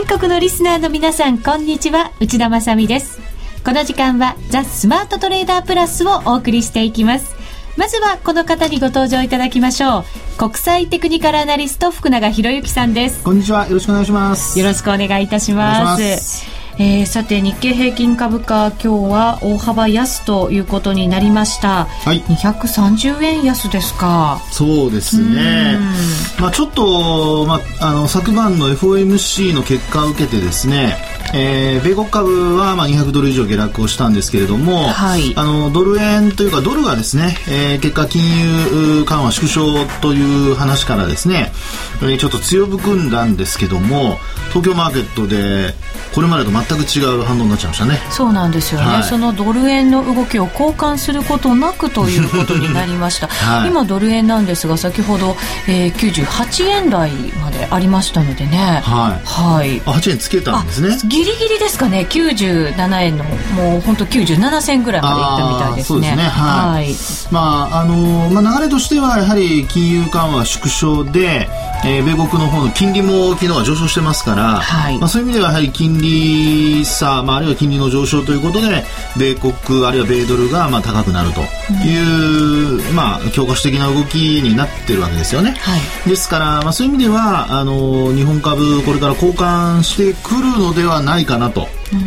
全国のリスナーの皆さんこんにちは。内田まさです。この時間はザ・スマートトレーダープラスをお送りしていきます。まずはこの方にご登場いただきましょう。国際テクニカルアナリスト福永博之さんです。こんにちは。よろしくお願いします。よろしくお願いいたしますえー、さて日経平均株価今日は大幅安ということになりました、はい、230円安ですか。そうですね。まあちょっと、まあ、あの昨晩の FOMC の結果を受けてですねえー、米国株はまあ200ドル以上下落をしたんですけれども、はい、あのドル円というかドルがですね、えー、結果金融緩和縮小という話からですね、えー、ちょっと強含んだんですけども東京マーケットでこれまでと全く違う反応になっちゃいましたね。そうなんですよね、はい、そのドル円の動きを交換することなくということになりました、はい、今ドル円なんですが先ほど、えー、98円台までありましたのでね。はい、はい、あ8円つけたんですねギリギリですかね。97円のもう本当97銭ぐらいまでいったみたいですね。そうですね。はい、はい、まああのまあ、流れとしてはやはり金融緩和縮小で、えー、米国の方の金利も昨日は上昇してますから、はい。まあ、そういう意味ではやはり金利差、まあ、あるいは金利の上昇ということで米国あるいは米ドルがまあ高くなるという、うん、まあ、教科書的な動きになってるわけですよね、はい、ですから、まあ、そういう意味ではあの日本株これから交換してくるのではないかなと、うん、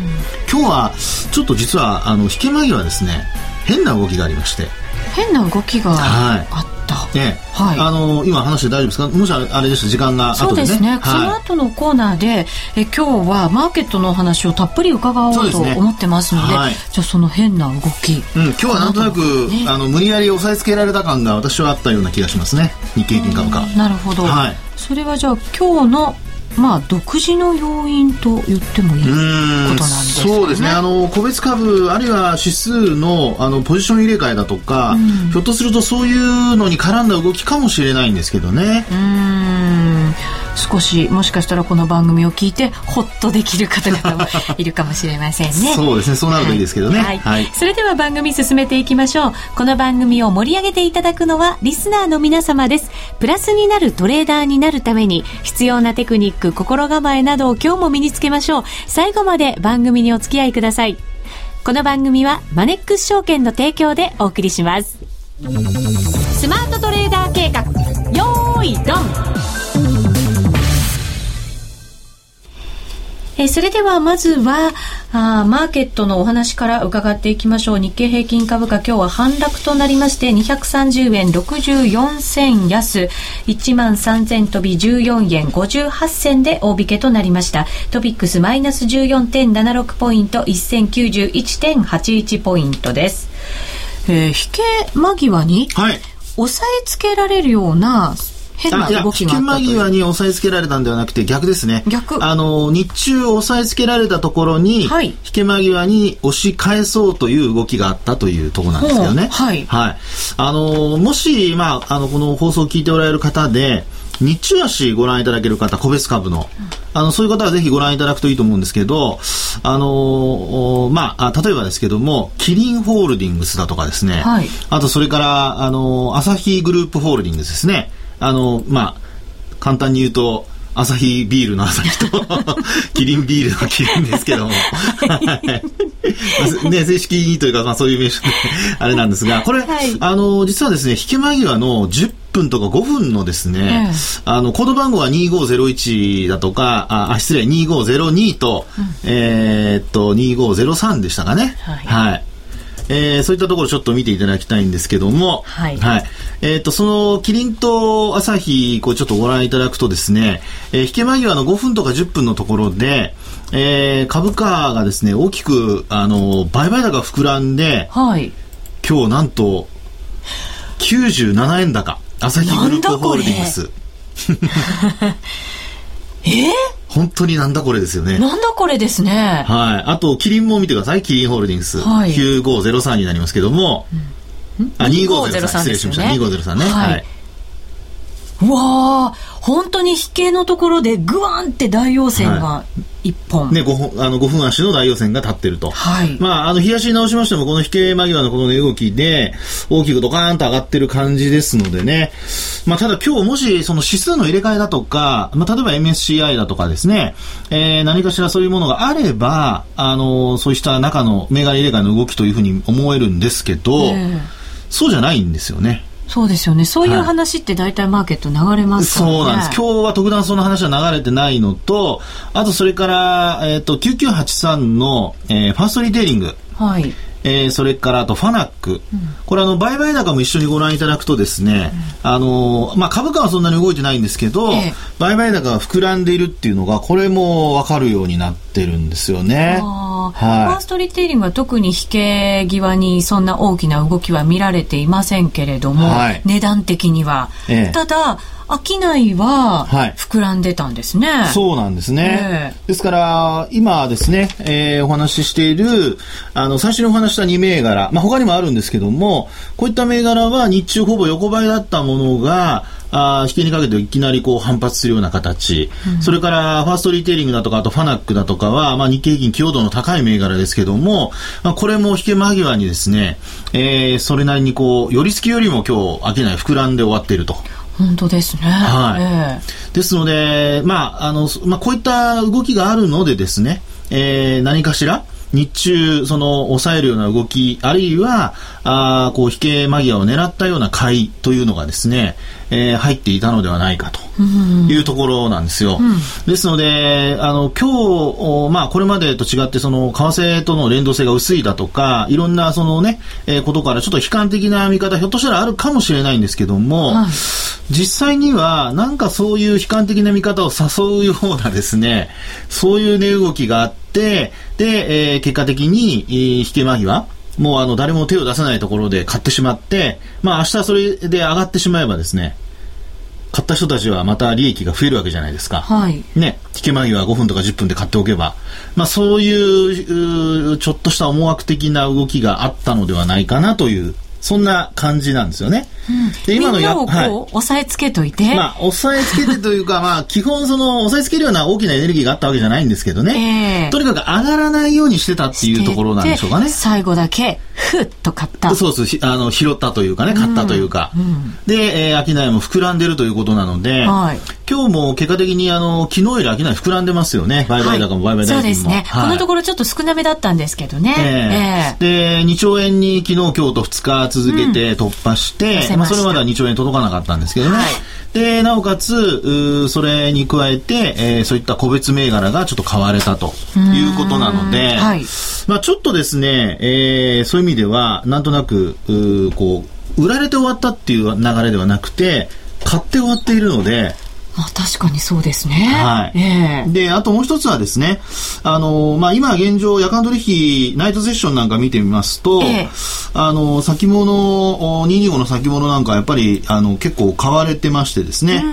今日はちょっと実はあの引け間際ですね変な動きがありまして。変な動きがあった、はいね、はい、あの今話して大丈夫ですか？もしあれです時間が、ね、そうですね、はい、その後のコーナーでえ今日はマーケットのお話をたっぷり伺おうと思ってますので、ねはい、じゃあその変な動き、うん、今日はなんとなく、ね、あの無理やり押さえつけられた感が私はあったような気がしますね。日経平均株価。なるほど、はい、それはじゃあ今日のまあ、独自の要因と言ってもいいことなんですか、ね、そうですね。あの個別株あるいは指数のあのポジション入れ替えだとか、ひょっとするとそういうのに絡んだ動きかもしれないんですけどね。うん少しもしかしたらこの番組を聞いてほっとできる方々もいるかもしれませんね。そうですね。そうなるといいですけどね、はい、はい、それでは番組進めていきましょう。この番組を盛り上げていただくのはリスナーの皆様です。プラスになるトレーダーになるために必要なテクニック心構えなどを今日も身につけましょう。最後まで番組にお付き合いください。この番組はマネックス証券の提供でお送りします。スマートトレーダー計画。よーいドンえー、それではまずはあマーケットのお話から伺っていきましょう。日経平均株価今日は反落となりまして230円64銭安。1万3000飛び14円58銭で大引けとなりました。トピックスマイナス14.76ポイント1091.81ポイントです、えー、引け間際に、はい、押さえつけられるような変な動きがあ間際に押さえつけられたんではなくて逆ですね。逆。あの、日中押さえつけられたところに、はい、引け間際に押し返そうという動きがあったというところなんですけどね。はい。はい。あの、もし、まあ、あの、この放送を聞いておられる方で、日中足ご覧いただける方、個別株の。あの、そういう方はぜひご覧いただくといいと思うんですけど、あのまあ、例えばですけども、キリンホールディングスだとかですね、はい、あとそれから、あのアサヒグループホールディングスですね。あの、まあ、簡単に言うと、アサヒビールのアサヒと キリンビールのキリンですけども。ね、正式というか、まあそういう名称であれなんですが、これ、はい、あの、実はですね、引き間際の10分とか5分のですね、うん、あの、コード番号は2501だとか、あ、失礼、2502と、うん、えー、っと、2503でしたかね。はい、はいえー、そういったところちょっと見ていただきたいんですけども、はい。はい。えっ、ー、と、その、キリンと朝日、こうちょっとご覧いただくとですね、えー、引け間際の5分とか10分のところで、えー、株価がですね、大きく、あの、売買高膨らんで、はい。今日なんと、97円高。朝日グループホールディングス。え？ー、本当になんだこれですよね。なんだこれですね。はい。あと、キリンも見てください。キリンホールディングス。はい、9503になりますけども、うん、あ、2503、失礼しました。2503ね。はい。はい、うわあ、本当に引けのところでグワンって大陽線が一本。ね、5本、あの、5分足の大陽線が立ってると。はい。まあ、あの、冷やし直しましても、この引け間際のこの値動きで、大きくドカーンと上がってる感じですのでね。まあ、ただ今日もし、その指数の入れ替えだとか、まあ、例えば MSCI だとかですね、えー、何かしらそういうものがあれば、あの、そうした中の銘柄入れ替えの動きというふうに思えるんですけど、えー、そうじゃないんですよね。そうですよね。そういう話って大体マーケット流れますからね、そうなんです。今日は特段その話は流れてないのと、あとそれから、えっ、ー、と、9983の、えー、ファーストリテイリング。はい。えー、それからあとファナック、うん、これあの売買高も一緒にご覧いただくとですね、うん、あのまあ、株価はそんなに動いてないんですけど、え売買高が膨らんでいるっていうのがこれも分かるようになってるんですよね。はい、ファーストリテイリングは特に引け際にそんな大きな動きは見られていませんけれども、はい、値段的には、え、ただ商いは膨らんでたんですね。はい、そうなんですね。えー、ですから、今ですね、えー、お話ししている、あの、最初にお話した2銘柄、まあ、他にもあるんですけども、こういった銘柄は日中ほぼ横ばいだったものが、あ引きにかけていきなりこう反発するような形、うん、それからファーストリテイリングだとか、あとファナックだとかは、まあ、日経平均強度の高い銘柄ですけども、まあ、これも引け間際にですね、えー、それなりにこう、寄り付きよりも今日、商い膨らんで終わっていると。本当ですね。はい。えー、ですので、まあ、あの、まあ、こういった動きがあるのでですね、えー、何かしら、日中、その、抑えるような動き、あるいは、あこう、引け間際を狙ったような買いというのがですね、えー、入っていたのではないかというところなんですよ。うん、ですので、あの、今日、まあ、これまでと違って、その、為替との連動性が薄いだとか、いろんな、そのね、えー、ことから、ちょっと悲観的な見方、ひょっとしたらあるかもしれないんですけども、はい、実際には、なんかそういう悲観的な見方を誘うようなですね、そういう値動きがあって、で、えー、結果的に、えー、引け間際、もうあの誰も手を出さないところで買ってしまって、まあ明日それで上がってしまえばですね、買った人たちはまた利益が増えるわけじゃないですか。はい。ね、引け間際5分とか10分で買っておけば、まあそういう、ちょっとした思惑的な動きがあったのではないかなというそんな感じなんですよね。うん、で今のやをこう、はい、押さえつけといて。まあ、押さえつけてというか、まあ、基本その、押さえつけるような大きなエネルギーがあったわけじゃないんですけどね。えー、とにかく上がらないようにしてたっていうところなんでしょうかね。最後だけ、ふっと買った。そうです。あの、拾ったというかね、買ったというか。うんうん、で、えー、商いも膨らんでるということなので、はい、今日も結果的に、あの、昨日より商い膨らんでますよね。売買高も売買高も、はい、そうですね、はい、このところちょっと少なめだったんですけどね。えー、えー、で、2兆円に昨日、今日と2日続けて突破して、まあ、それまでは2兆円届かなかったんですけどね。はい、で、なおかつ、それに加えて、えー、そういった個別銘柄がちょっと買われたということなので、はい、まあ、ちょっとですね、えー、そういう意味では、なんとなく、うこう、売られて終わったっていう流れではなくて、買って終わっているので、まあ確かにそうですね。はい。えー、で、あともう一つはですね、あの、まあ今現状、夜間取引、ナイトセッションなんか見てみますと、えー、あの、先物、225の先物なんかやっぱり、あの、結構買われてましてですね、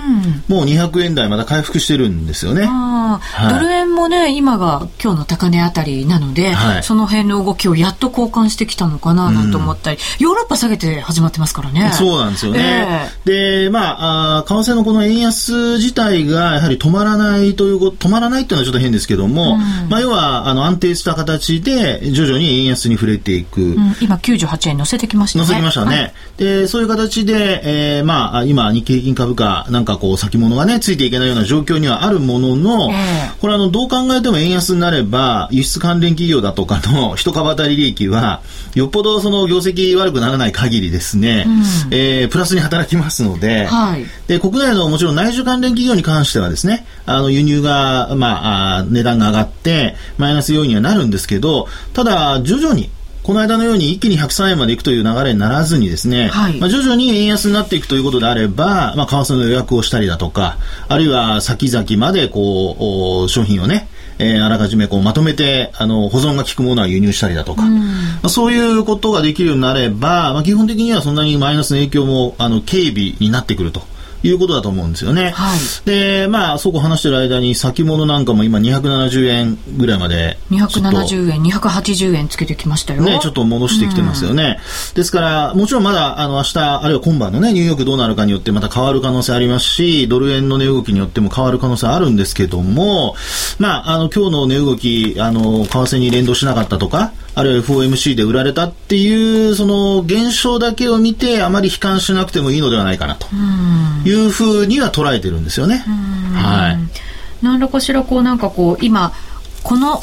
うん、もう200円台また回復してるんですよね。はい、ドル円もね、今が今日の高値あたりなので、はい、その辺の動きをやっと交換してきたのかななんて思ったり、うん、ヨーロッパ下げて始まってますからね。そうなんですよね。えー、で、まあ、あ為替のこの円安自体がやはり止まらないということ、止まらないっていうのはちょっと変ですけども、うん、まあ、要はあの安定した形で徐々に円安に触れていく。うん、今98円乗せてきましたね。乗せてきましたね。はい、で、そういう形で、えー、まあ、今、日経平均株価、なんかこう、先物がね、ついていけないような状況にはあるものの、えー、これあの、どう考えても円安になれば、輸出関連企業だとかの 一株当たり利益は、よっぽどその業績悪くならない限りですね、うん、えー、プラスに働きますので、はい、で、国内のもちろん内需関連企業に関してはですね、あの、輸入が、まあ、値段が上がって、マイナス要因にはなるんですけど、ただ、徐々に、この間のように一気に103円までいくという流れにならずにですね、はい、まあ、徐々に円安になっていくということであれば、まあ、為替の予約をしたりだとか、あるいは先々までこう、商品をね、えー、あらかじめこうまとめてあの保存が効くものは輸入したりだとか、まあ、そういうことができるようになれば、まあ、基本的にはそんなにマイナスの影響もあの軽微になってくるということだと思うんですよね。はい、で、まあ、そこ話してる間に先物なんかも今270円ぐらいまで。270円、280円つけてきましたよ。ね、ちょっと戻してきてますよね。うん、ですから、もちろんまだ、あの、明日、あるいは今晩のね、ニューヨークどうなるかによってまた変わる可能性ありますし、ドル円の値動きによっても変わる可能性あるんですけども、まあ、あの、今日の値動き、あの、為替に連動しなかったとか、あるいは FOMC で売られたっていう、その現象だけを見て、あまり悲観しなくてもいいのではないかなというふうには捉えてるんですよね。はい。何らかしらこうなんかこう、今、この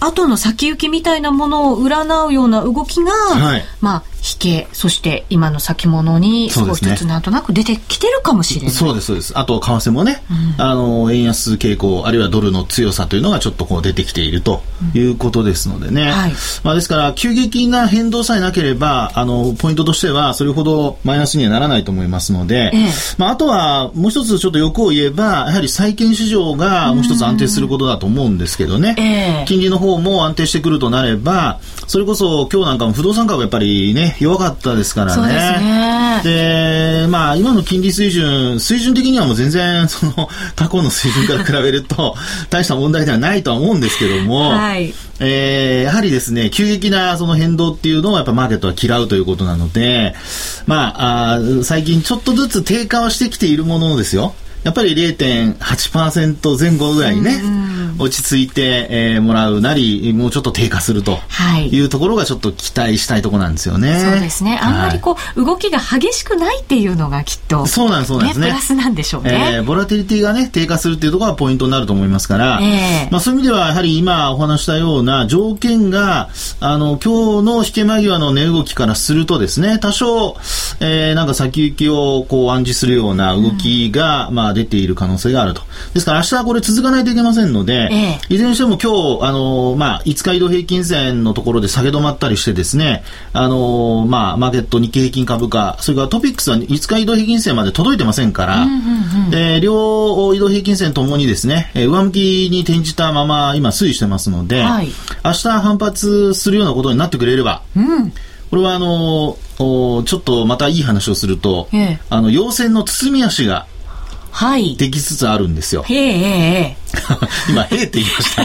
後の先行きみたいなものを占うような動きが、はい、まあ、引け、そして今の先物に少しずつなんとなく出てきてるかもしれない。そうです、そうです。あと、為替もね、うん、あの、円安傾向、あるいはドルの強さというのがちょっとこう出てきているということですのでね。うんはい、まあ、ですから、急激な変動さえなければ、あの、ポイントとしては、それほどマイナスにはならないと思いますので、ええ、まあ、あとは、もう一つちょっと欲を言えば、やはり債券市場がもう一つ安定することだと思うんですけどね。え、金利の方も安定してくるとなれば、それこそ今日なんかも不動産株やっぱりね、弱かったですからね。で、ね、まあ、今の金利水準、水準的にはもう全然、その、過去の水準から比べると、大した問題ではないとは思うんですけども、はい、えー、やはりですね、急激なその変動っていうのをやっぱマーケットは嫌うということなので、まあ、あ最近ちょっとずつ低下はしてきているものですよ。やっぱり0.8%前後ぐらいね、落ち着いて、えー、もらうなり、もうちょっと低下するというところがちょっと期待したいところなんですよね。そうですね。あんまりこう、動きが激しくないっていうのがきっと、そうなんです、そうなんですね。プラスなんでしょうね。えー、ボラティリティがね、低下するっていうところがポイントになると思いますから、えー、まあそういう意味では、やはり今お話したような条件が、あの、今日の引け間際の値動きからするとですね、多少、えー、なんか先行きをこう暗示するような動きが、うん、まあ出ている可能性があると。ですから明日はこれ続かないといけませんので、ええ、いずれにしても今日、あの、まあ、5日移動平均線のところで下げ止まったりしてですね、あの、まあ、マーケット日経平均株価、それからトピックスは5日移動平均線まで届いてませんから、うんうんうん、で、両移動平均線ともにですね、上向きに転じたまま今推移してますので、はい、明日反発するようなことになってくれれば、うん。これはあのちょっとまたいい話をすると、ええ、あの陽線の包み足がはい。できつつあるんですよ。へえ。今、へえって言いました。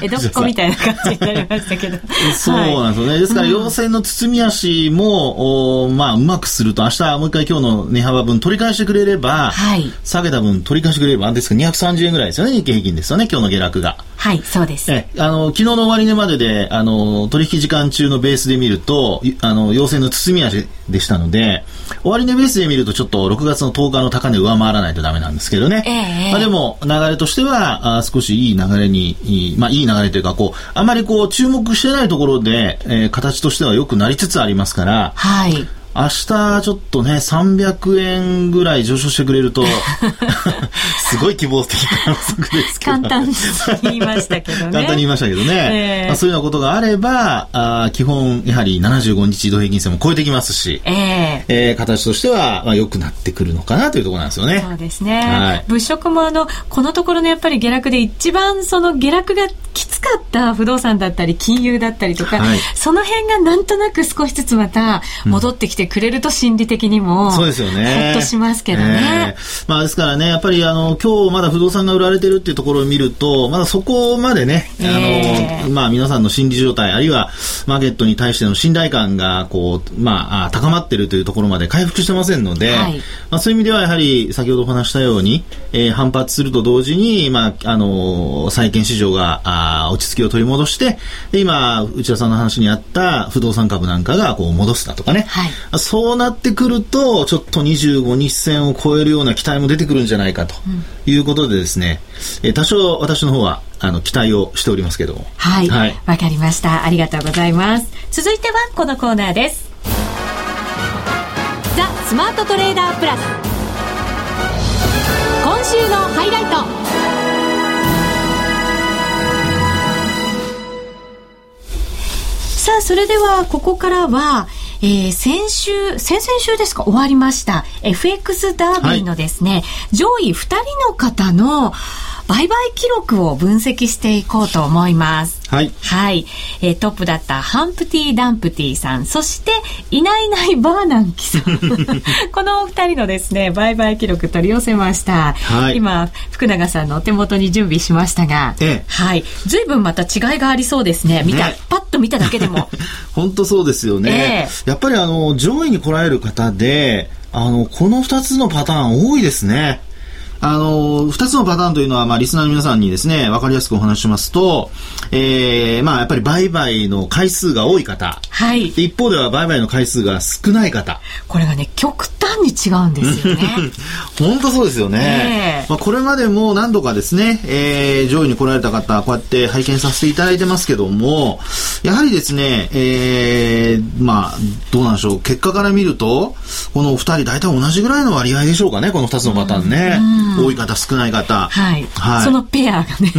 江戸っ子みたいな感じになりましたけど。そうなんですよね。ですから、陽線の包み足も、おまあ、うまくすると、明日、もう一回今日の値幅分取り返してくれれば、はい。下げた分取り返してくれれば、ですから230円ぐらいですよね、日経平均ですよね、今日の下落が。はい、そうです。え、あの、昨日の終値までで、あの、取引時間中のベースで見ると、あの、陽線の包み足でしたので、終値ベースで見るとちょっと6月の10日の高値上回らないとダメなんですけどね。えー、まあでも、流れとしては、あ少しいい流れに、いいまあいい流れというか、こう、あまりこう、注目してないところで、えー、形としては良くなりつつありますから、はい。明日ちょっとね、300円ぐらい上昇してくれると、すごい希望的観測ですけど。簡単に言いましたけどね。簡単に言いましたけどね。えー、まあ、そういうようなことがあれば、あ基本、やはり75日移動平均線も超えてきますし、えー、えー、形としては、まあ、良くなってくるのかなというところなんですよね。そうですね。はい、物色もあの、このところのやっぱり下落で一番その下落がきつかった不動産だったり、金融だったりとか、はい、その辺がなんとなく少しずつまた戻ってきてくれると心理的にも、そうですよね。ほっとしますけどね。えー、まあですからね、やっぱりあの、今日まだ不動産が売られてるっていうところを見ると、まだそこまでね、あの、まあ皆さんの心理状態、あるいはマーケットに対しての信頼感が、こう、まあ、高まってるというところまで回復してませんので、はい、まあそういう意味ではやはり先ほどお話したように、えー、反発すると同時に、まあ、あの、債券市場が、あ落ち着きを取り戻して、で今、内田さんの話にあった不動産株なんかがこう戻すだとかね、はい、そうなってくると、ちょっと25日線を超えるような期待も出てくるんじゃないかということでですね、え多少私の方はあの期待をしておりますけども。はい。わ、はい、かりました。ありがとうございます。続いてはこのコーナーです。ザ・スマートトレーダープラス。今週のハイライト。さあ、それでは、ここからは、えー、先週、先々週ですか？終わりました。FX ダービーのですね、はい、上位2人の方の、売買記録を分析していこうと思います。はい。はい。えー、トップだったハンプティ・ダンプティさん、そして、いないいないバーナンキさん。このお二人のですね、売買記録取り寄せました。はい。今、福永さんのお手元に準備しましたが、ええ、はい。随分また違いがありそうですね。見た、ね、パッと見ただけでも。本当そうですよね。ええ、やっぱりあの、上位に来られる方で、あの、この二つのパターン多いですね。あの、二つのパターンというのは、まあ、リスナーの皆さんにですね、わかりやすくお話ししますと、ええー、まあ、やっぱり売買の回数が多い方。はい。一方では売買の回数が少ない方。これがね、極端に違うんですよね。本当そうですよね。えー、まあ、これまでも何度かですね、えー、上位に来られた方、こうやって拝見させていただいてますけども、やはりですね、えー、まあ、どうなんでしょう。結果から見ると、このお二人大体同じぐらいの割合でしょうかね、この二つのパターンね。多い方、少ない方。はい。はい、そのペアがね、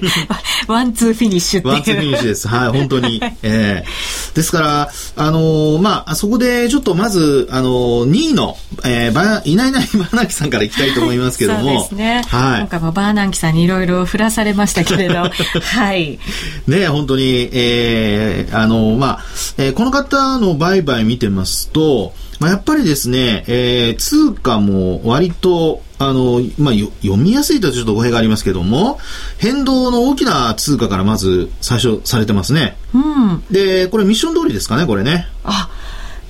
ワンツーフィニッシュっていう。ワンツーフィニッシュです。はい、本当に。えー、ですから、あのー、まあ、そこでちょっとまず、あのー、2位の、えー、ばいないいないバーナンキさんからいきたいと思いますけども。そうですね。はい。今回もバーナンキさんにいろいろ振らされましたけれど、はい。ね、本当に、えー、あのー、まあ、えー、この方の売買見てますと、まあ、やっぱりですね、えー、通貨も割と、あの、まあ、読みやすいとちょっと語弊がありますけども、変動の大きな通貨からまず最初されてますね。うん。で、これミッション通りですかね、これね。あ、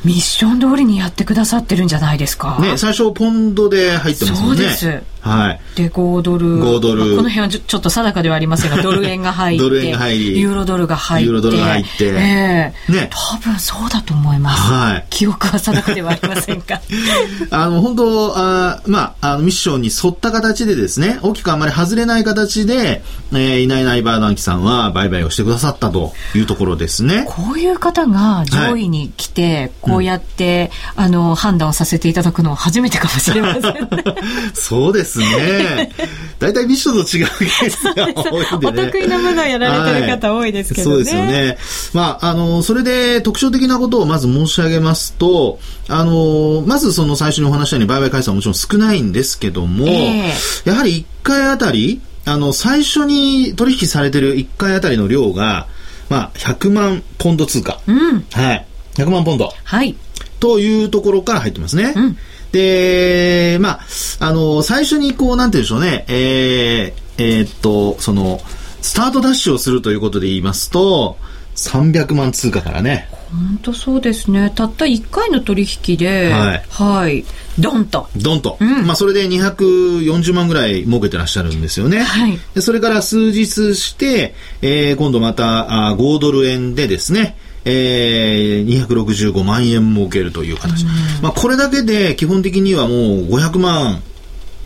ミッション通りにやってくださってるんじゃないですか。ね、最初ポンドで入ってますもんね。そうです。はい。で、5ドル。5ドル。この辺はちょっと定かではありませんが、ドル円が入って。ドル円が入り。ユーロドルが入って。ユーロドルが入って。ええー、ね。多分そうだます。はい。記憶は定かではありませんか？あの、本当あまあ、あの、ミッションに沿った形でですね、大きくあんまり外れない形で、えー、いないいないバーダンキさんは売買をしてくださったというところですね。こういう方が上位に来て、はい、こうやって、うん、あの、判断をさせていただくのは初めてかもしれません、ね。そうですね。大体ミッションと違うケースが多いんでね。お得意なものをやられてる方多いですけどね。そうですよね。まあ、あの、それで特徴的なことをまず申し上げますと、あの、まずその最初にお話したように売買回数はもちろん少ないんですけども、えー、やはり1回あたり、あの、最初に取引されてる1回あたりの量が、まあ、100万ポンド通貨。うん。はい。100万ポンド。はい。というところから入ってますね。うん。で、まあ、あの、最初にこう、なんて言うんでしょうね、えー、えー、っと、その、スタートダッシュをするということで言いますと、300万通貨からね。本当そうですね。たった1回の取引で、はい。はい。ドンと。ドンと。うん、まあ、それで240万ぐらい儲けてらっしゃるんですよね。はい。でそれから数日して、えー、今度またあ5ドル円でですね、えー、265万円儲けるという形。まあ、これだけで基本的にはもう500万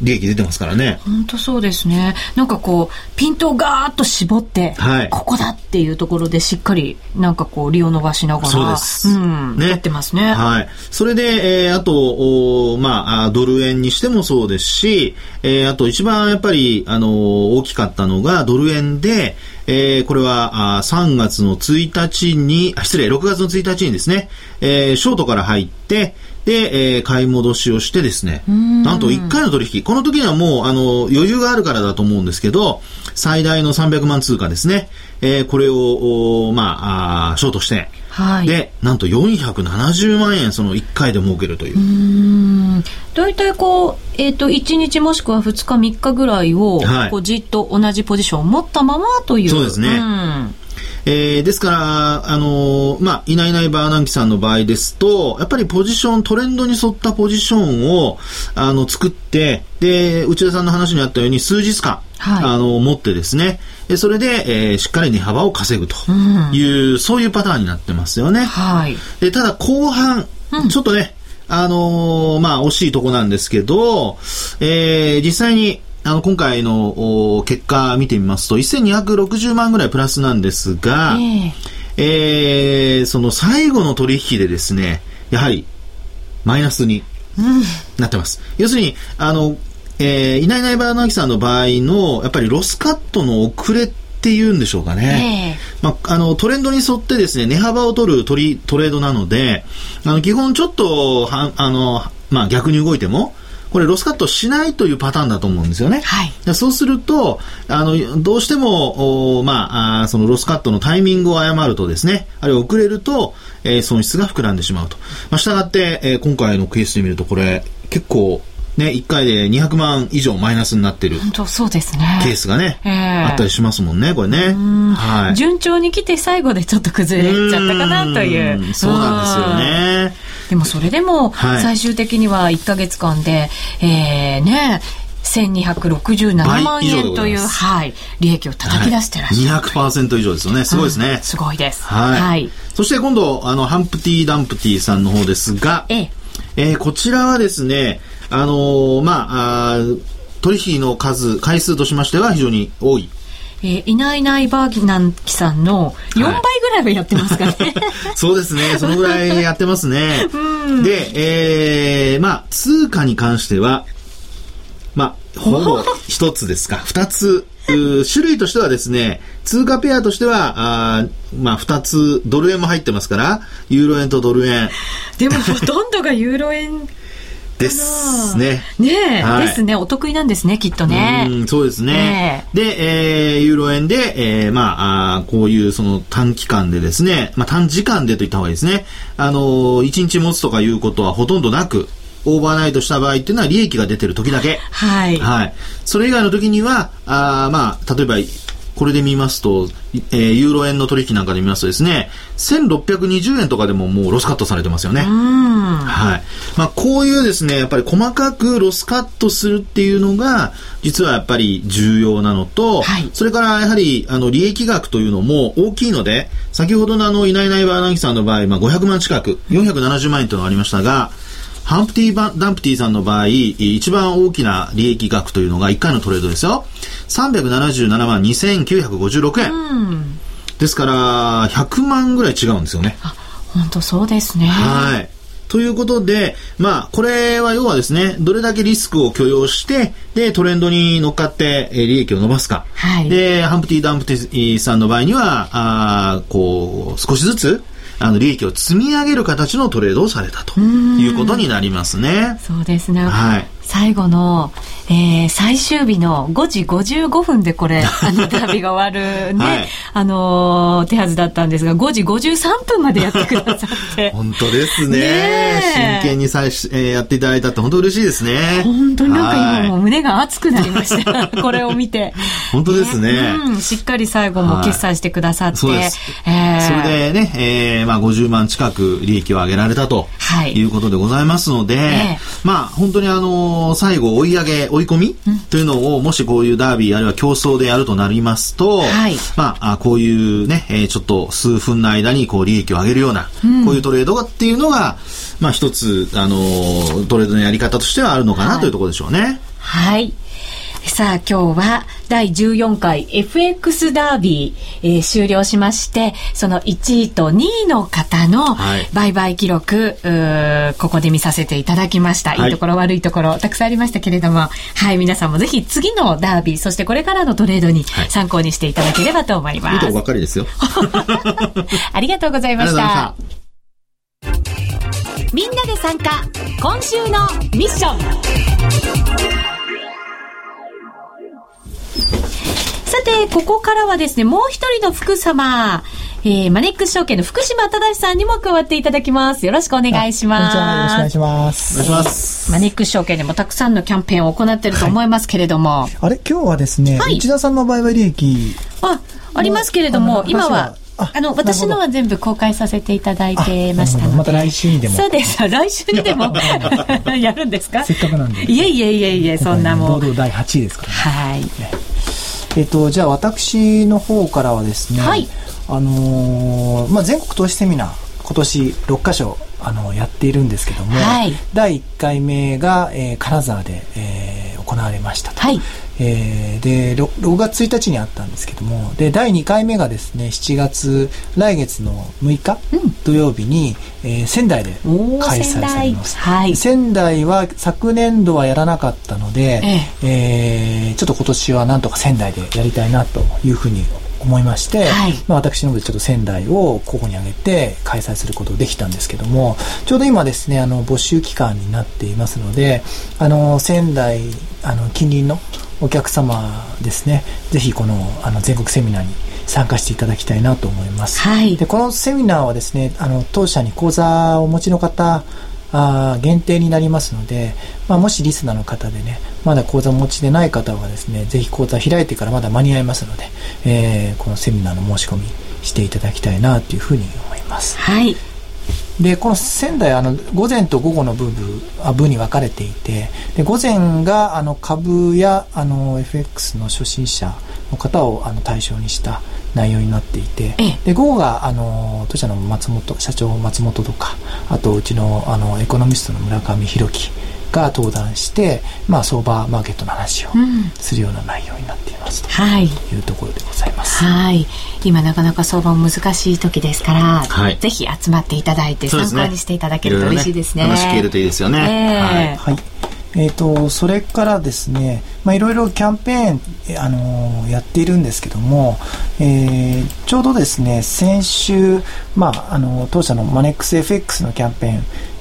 利益出てますからね。本当そうですね。なんかこう、ピントをガーッと絞って、はい、ここだっていうところでしっかり、なんかこう、利を伸ばしながら、そうです。うん、ね。やってますね。はい。それで、えー、あと、おまあ、ドル円にしてもそうですし、えー、あと一番やっぱり、あのー、大きかったのが、ドル円で、えー、これはあ3月の1日に、失礼、6月の1日にですね、えー、ショートから入って、で、えー、買い戻しをしてですね、なんと1回の取引、この時にはもう、あの、余裕があるからだと思うんですけど、最大の300万通貨ですね、えー、これを、まあ、あショートして、はい、で、なんと470万円、その1回で儲けるという。うん。大体こう、えっ、ー、と、1日もしくは2日、3日ぐらいを、はい、こうじっと同じポジションを持ったままという。そうですね。うんえー、ですから、あのー、まあ、いないいないバーナンキさんの場合ですと、やっぱりポジション、トレンドに沿ったポジションを、あの、作って、で、内田さんの話にあったように数日間、はい、あの、持ってですね、それで、えー、しっかり値幅を稼ぐという、うん、そういうパターンになってますよね。はい。で、ただ後半、うん、ちょっとね、あのー、まあ、惜しいとこなんですけど、えー、実際に、あの、今回の結果見てみますと、1260万ぐらいプラスなんですが、えー、えー、その最後の取引でですね、やはり、マイナスになってます。うん、要するに、あの、えー、いないいないばらのあきさんの場合の、やっぱりロスカットの遅れっていうんでしょうかね。えー、まあ、あの、トレンドに沿ってですね、値幅を取るトリトレードなので、あの、基本ちょっと、はあの、まあ、逆に動いても、これロスカットしないというパターンだと思うんですよね。はい。そうすると、あの、どうしても、おまああ、そのロスカットのタイミングを誤るとですね、あるいは遅れると、えー、損失が膨らんでしまうと。まあ、したがって、えー、今回のケースで見ると、これ、結構、ね、1回で200万以上マイナスになってる。本当そうですね。ケースがね、えー、あったりしますもんね、これね。はい。順調に来て最後でちょっと崩れちゃったかなという。うそうなんですよね。でもそれでも、最終的には1か月間で、えー、ね、1267万円という、はい、利益を叩き出してらっしゃる、はい、200%以上ですよね。すごいですね。うん、すごいです。はい。はい、そして今度、あの、ハンプティ・ダンプティさんの方ですが、えええー、こちらはですね、あのー、まあ、あ取引の数、回数としましては非常に多い。えー、いないいないバーギナンキさんの4倍ぐらいはやってますかね。はい、そうですね。そのぐらいやってますね。で、えー、まあ、通貨に関しては、まあ、ほぼ 一つですか。二つ。種類としてはですね、通貨ペアとしては、あまあ、二つ、ドル円も入ってますから、ユーロ円とドル円。でも、ほとんどがユーロ円ですね。ねえ、はい、ですね。お得意なんですね、きっとね。うん、そうですね。えー、で、えー、ユーロ円で、えー、まあ、あこういうその短期間でですね、まあ短時間でと言った方がいいですね。あの一日持つとかいうことはほとんどなく、オーバーナイトした場合っていうのは利益が出てる時だけ。はい。はい。それ以外の時には、あまあ、例えば、これで見ますと、えー、ユーロ円の取引なんかで見ますとですね、1620円とかでももうロスカットされてますよね。はい。まあ、こういうですね、やっぱり細かくロスカットするっていうのが、実はやっぱり重要なのと、はい、それからやはり、あの、利益額というのも大きいので、先ほどのあの、いないいないばあなぎさんの場合、まあ、500万近く、470万円というのがありましたが、ハンプティ・ダンプティさんの場合、一番大きな利益額というのが1回のトレードですよ。377万2956円。うん、ですから、100万ぐらい違うんですよね。あ、本当そうですね。はい。ということで、まあ、これは要はですね、どれだけリスクを許容して、で、トレンドに乗っかって、え利益を伸ばすか。はい。で、ハンプティ・ダンプティさんの場合には、あこう、少しずつ、あの利益を積み上げる形のトレードをされたということになりますね。そうですね。はい。最後の、えー、最終日の5時55分でこれ、あの、ダービーが終わるね、はい、あのー、手はずだったんですが、5時53分までやってくださって。本当ですね。ね真剣にさえ、えー、やっていただいたって本当嬉しいですね。本当になんか今もう胸が熱くなりました。これを見て。本当ですね、うん。しっかり最後も決済してくださって。そうです。えー、それでね、えー、まあ50万近く利益を上げられたと、はい、いうことでございますので、えー、まあ本当にあのー最後追い上げ、追い込み？というのを、もしこういうダービーあるいは競争でやるとなりますと、はい、まあ、こういうね、えー、ちょっと数分の間にこう利益を上げるような、うん、こういうトレードっていうのが、まあ一つ、あのトレードのやり方としてはあるのかなというところでしょうね。はい。さあ今日は第14回 FX ダービー、えー、終了しまして、その1位と2位の方の売買記録、はい、ここで見させていただきました。はい、いいところ悪いところたくさんありましたけれども、はい、皆さんもぜひ次のダービー、そしてこれからのトレードに参考にしていただければと思います。はい、いいとこばっかりですよ。ありがとうございました。みんなで参加、今週のミッション。さて、ここからはですね、もう一人の福様、えー、マネックス証券の福島正さんにも加わっていただきます。よろしくお願いします。よろしくお願いします。お願いします。マネックス証券でもたくさんのキャンペーンを行っていると思いますけれども。はい、あれ今日はですね、はい、内田さんの売買利益。あ、ありますけれども、今は、あの、私のは全部公開させていただいてましたので。また来週にでも。そうです。来週にでも やるんですか？せっかくなんで。いえいえいえいえ、そんなもう。堂々第8位ですからね。はい。ねえっと、じゃあ私の方からはですね、はい、あのー、まあ、全国投資セミナー、今年6カ所、あのやっているんですけども、はい、第1回目が、えー、金沢で、えー、行われましたと。はいえー、で 6, 6月1日にあったんですけどもで第2回目がですね7月来月の6日、うん、土曜日に、えー、仙台で開催されます、はい、仙台は昨年度はやらなかったので、ええ。えー、ちょっと今年はなんとか仙台でやりたいなというふうに思いまして、はい、まあ、私の方でちょっと仙台を候補に挙げて開催することができたんですけどもちょうど今ですねあの募集期間になっていますのであの仙台あの近隣のお客様ですねぜひこのあの全国セミナーに参加していただきたいなと思います。はい、でこのセミナーはですねあの当社に講座をお持ちの方あ限定になりますので、まあ、もしリスナーの方でねまだ講座をお持ちでない方はですねぜひ講座開いてからまだ間に合いますので、えー、このセミナーの申し込みしていただきたいなというふうに思います。はいでこの仙台あの午前と午後の部分あ部に分かれていてで午前があの株やあの FX の初心者の方をあの対象にした内容になっていて、で午後があの当社の松本社長松本とかあとうちのあのエコノミストの村上弘樹が登壇して、まあ、相場マーケットの話をするような内容になっていますと。い。うところでございます。はい、今なかなか相場も難しい時ですから、はい、ぜひ集まっていただいて参考にしていただけると嬉しいですね。話聞けるといいですよね。えー、はい、はいえーと、それからですね、まあ、いろいろキャンペーン、あのー、やっているんですけども、えー、ちょうどですね先週、まあ、あの当社のマネックス FX のキャンペーン、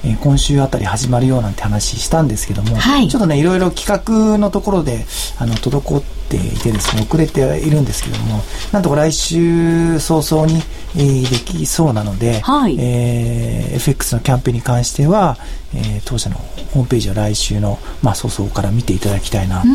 えー、今週あたり始まるようなんて話したんですけども、はい、ちょっとねいろいろ企画のところであの滞っていてですね遅れているんですけどもなんとか来週早々に、えー、できそうなので、はい。えー、FX のキャンペーンに関しては、えー、当社のホームページを来週の、まあ、早々から見ていただきたいなと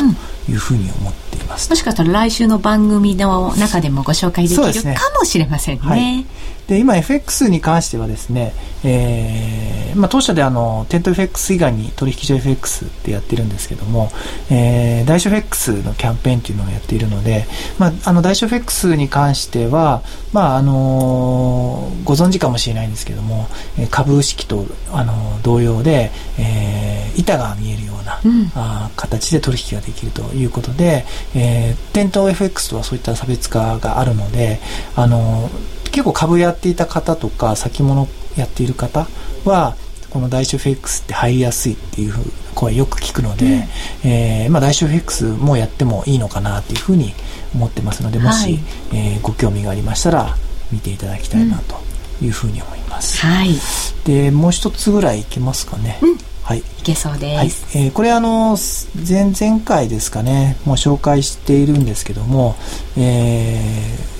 いうふうに思っています、うん、もしかしたら来週の番組の中でもご紹介できるかもしれませんね。はい。で今 FX に関してはですね、えーまあ、当社であのテント FX 以外に取引所 FX ってやってるんですけども、えー、大小 FX のキャンペーンというのをやっているので、まあ、あの大小 FX に関しては、まああのー、ご存知かもしれないんですけども株式と、あのー、同様で、えー、板が見えるような、うん、あ形で取引ができるということで、えー、店頭 FX とはそういった差別化があるので、あのー結構株やっていた方とか先物やっている方はこの大小 FX って入りやすいっていう声よく聞くので、うん、えー、まあ、大小 FX もやってもいいのかなっていうふうに思ってますのでもし、はい、えー、ご興味がありましたら見ていただきたいなというふうに思います。うん、はい、でもう一つぐらいいけますかね。うん。はい、いけそうです、はい、えー、これあの前々回ですかね。もう紹介しているんですけども、えー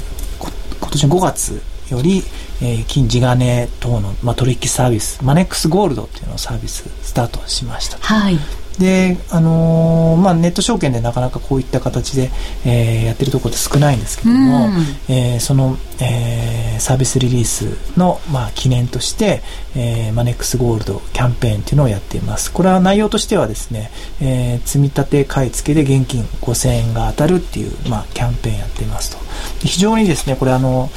今年の5月より、えー、金地金等の、まあ、取引サービス、マネックスゴールドっていうのをサービススタートしました。はい。で、あのー、まあ、ネット証券でなかなかこういった形で、えー、やってるところって少ないんですけども、うん、えー、その、えー、サービスリリースの、まあ、記念として、えー、マネックスゴールドキャンペーンっていうのをやっています。これは内容としてはですね、えー、積み立て買い付けで現金5000円が当たるっていう、まあ、キャンペーンやっていますと。非常にですね、これあの、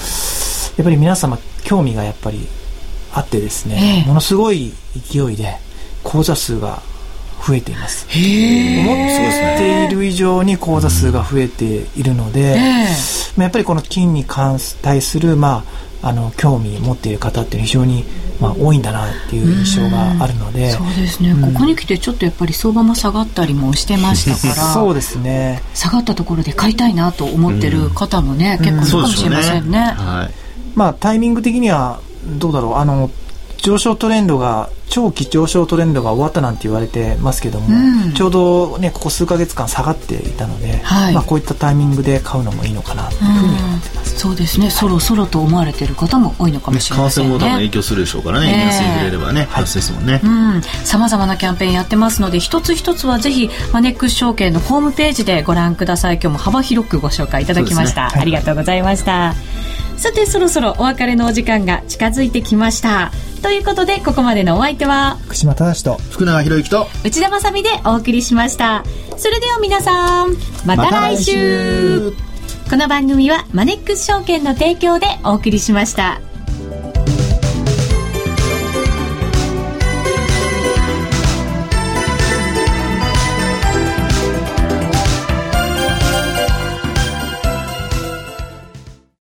やっぱり皆様興味がやっぱりあってですね、えー、ものすごい勢いで口座数が増えています。思っている以上に口座数が増えているので、えー、やっぱりこの金に関対する、まあ、あの興味を持っている方っていうのは非常にまあ、多いんだなっていう印象があるので、そうですね、うん、ここに来てちょっとやっぱり相場も下がったりもしてましたから そうですね。下がったところで買いたいなと思ってる方もね、うん、結構いるかもしれませんね。ね。はい。まあ、タイミング的にはどうだろう。あの上昇トレンドが長期上昇トレンドが終わったなんて言われてますけども、うん、ちょうどねここ数か月間下がっていたので、はい、まあ、こういったタイミングで買うのもいいのかなというふうに思ってます、そうですね、そろそろと思われている方も多いのかもしれませんね。為替も影響するでしょうからね、円安に触れればね、発生ですもんね。さまざまなキャンペーンやってますので一つ一つはぜひマネックス証券のホームページでご覧ください。今日も幅広くご紹介いただきました、ね。はい、ありがとうございましたさてそろそろお別れのお時間が近づいてきました。ということでここまでのお相手は福島正と福永博之と内田まさでお送りしました。それでは皆さんまた来週。ま、この番組はマネックス証券の提供でお送りしました。